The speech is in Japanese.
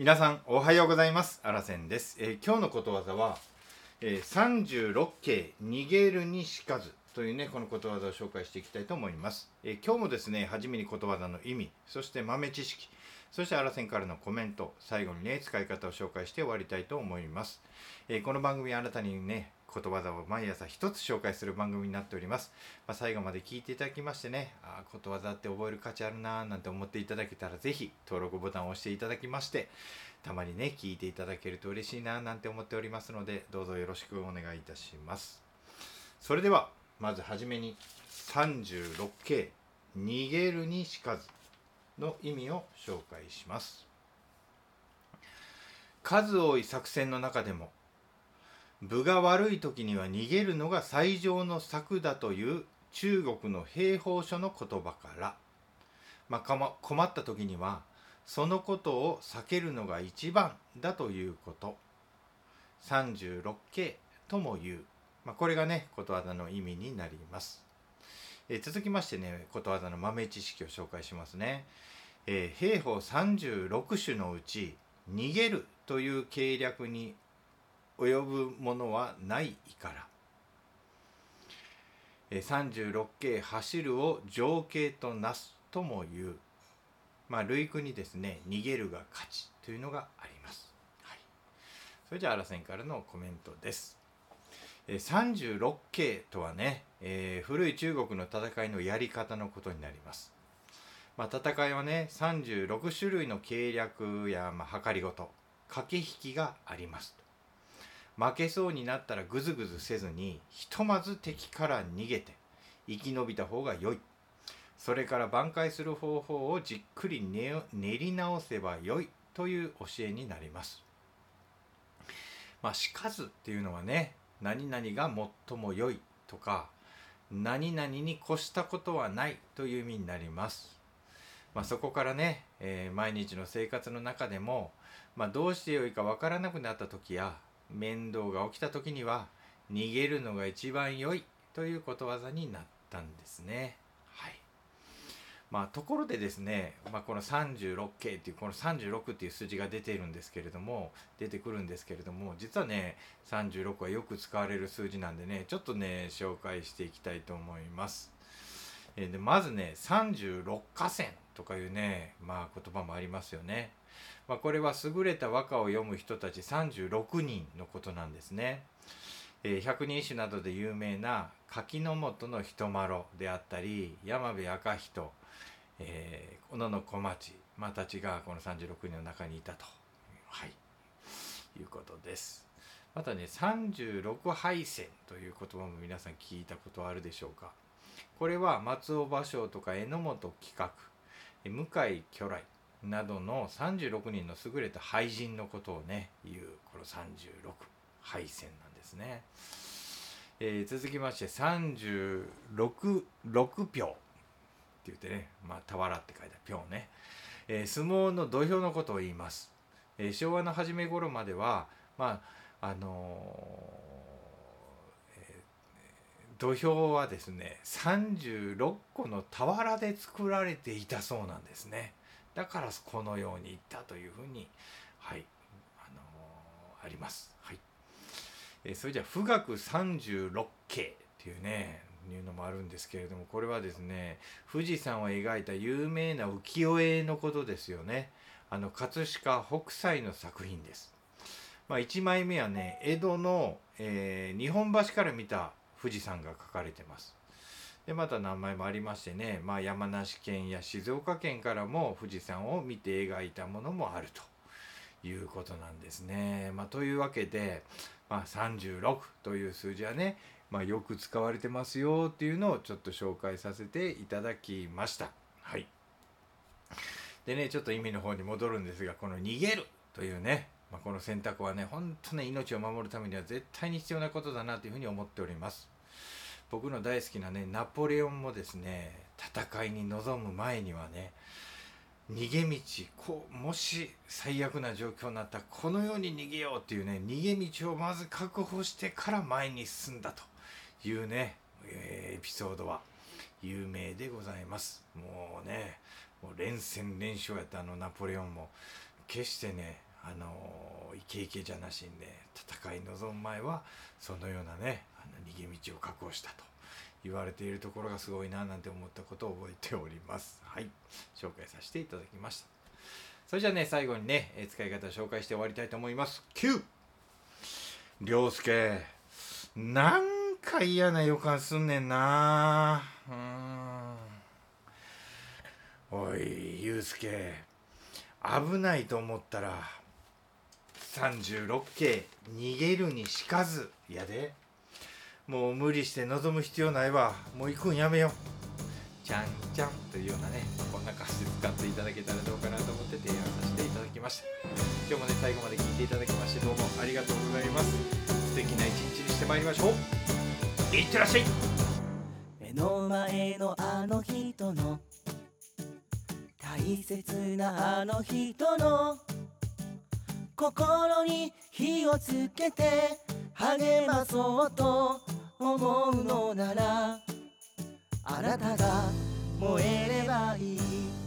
皆さんおはようございます。あらせんです、えー今日のことわざは、えー36形逃げるにしかずというねこのことわざを紹介していきたいと思います、えー今日もですね初めにことわざの意味そして豆知識そしてあらせんからのコメント最後にね使い方を紹介して終わりたいと思います、えこの番組あなたにねことわざを毎朝一つ紹介する番組になっております、まあ、最後まで聞いていただきましてねあことわざって覚える価値あるなーなんて思っていただけたらぜひ登録ボタンを押していただきましてたまにね聞いていただけると嬉しいなーなんて思っておりますのでどうぞよろしくお願いいたします。それではまずはじめに36形逃げるにしかずの意味を紹介します。数多い作戦の中でも分が悪い時には逃げるのが最上の策だという中国の兵法書の言葉から、まあま、困った時にはそのことを避けるのが一番だということ。36形とも言う、まあ、これがねことわざの意味になります、えー続きましてねことわざの豆知識を紹介しますね、えー兵法36種のうち逃げるという計略に及ぶものはないから。え36形走るを情景となすとも言う。まあ類句にですね逃げるが勝ちというのがあります、はい、それじゃああらせんからのコメントです。え36形とはね、えー古い中国の戦いのやり方のことになります。まあ、戦いはね36種類の計略や、まあ、計りごと駆け引きがあります負けそうになったらぐずぐずせずにひとまず敵から逃げて生き延びた方が良い。それから挽回する方法をじっくり練練り直せば良い。という教えになります。まあしかずっていうのはね何々が最も良いとか何々に越したことはないという意味になります。まあ、そこからね、えー毎日の生活の中でも、まあ、どうしてよいかわからなくなった時や面倒が起きた時には逃げるのが一番良いということわざになったんですね。はいまあ、ところでですね、まあ、この36形っていうこの36っていう数字が出ているんですけれども出てくるんですけれども実はね36はよく使われる数字なんでねちょっとね紹介していきたいと思います。えーでまずね36河川とかいうね、まあ、言葉もありますよね。まあ、これは優れた和歌を読む人たち36人のことなんですね。えー百人一首などで有名な柿の本の人麻呂であったり山部赤人、えー小野の小町、まあ、たちがこの36人の中にいたと、はい、いうことです。またね36敗戦という言葉も皆さん聞いたことあるでしょうか。これは松尾芭蕉とか榎本企画向井巨来などの36人の優れた俳人のことをね言うこの36敗戦なんですね、えー続きまして36六票って言ってねまあ俵って書いた票ね、えー相撲の土俵のことを言います、えー昭和の初め頃まではまああのー土俵はですね36個の俵で作られていたそうなんですね。だからこのように言ったというふうにはいあのーあります。はい、えーそれじゃあ富岳36景っていうねいうのもあるんですけれどもこれはですね富士山を描いた有名な浮世絵のことですよね。あの葛飾北斎の作品です。まあ、1枚目はね江戸の、えー日本橋から見た富士山が描かれてますでまた何枚もありましてね、まあ、山梨県や静岡県からも富士山を見て描いたものもあるということなんですね。まあ、というわけで、まあ、36という数字はね、まあ、よく使われてますよっていうのをちょっと紹介させていただきました。はい、でねちょっと意味の方に戻るんですがこの「逃げる」というねまあ、この選択はね本当ね命を守るためには絶対に必要なことだなというふうに思っております。僕の大好きなねナポレオンもですね戦いに臨む前にはね逃げ道こうもし最悪な状況になったらこのように逃げようっていうね逃げ道をまず確保してから前に進んだというね、えーエピソードは有名でございます。もうねもう連戦連勝やったあのナポレオンも決してねあのイケイケじゃなしにね戦い臨む前はそのようなねあの逃げ道を確保したと言われているところがすごいななんて思ったことを覚えております。はい。紹介させていただきました。それじゃあね最後にね使い方を紹介して終わりたいと思います。9涼介なんか嫌な予感すんねんな。うん。おい祐介危ないと思ったら36系逃げるにしかず。やで。もう無理して望む必要ないわ。もう行くんやめよう。ちゃんちゃんというようなねこんな感じで使っていただけたらどうかなと思って提案させていただきました。今日もね最後まで聞いていただきましてどうもありがとうございます。素敵な一日にしてまいりましょう。いってらっしゃい。目の前のあの人の。大切なあの人の心に火をつけて励まそうと思うのならあなたが燃えればいい。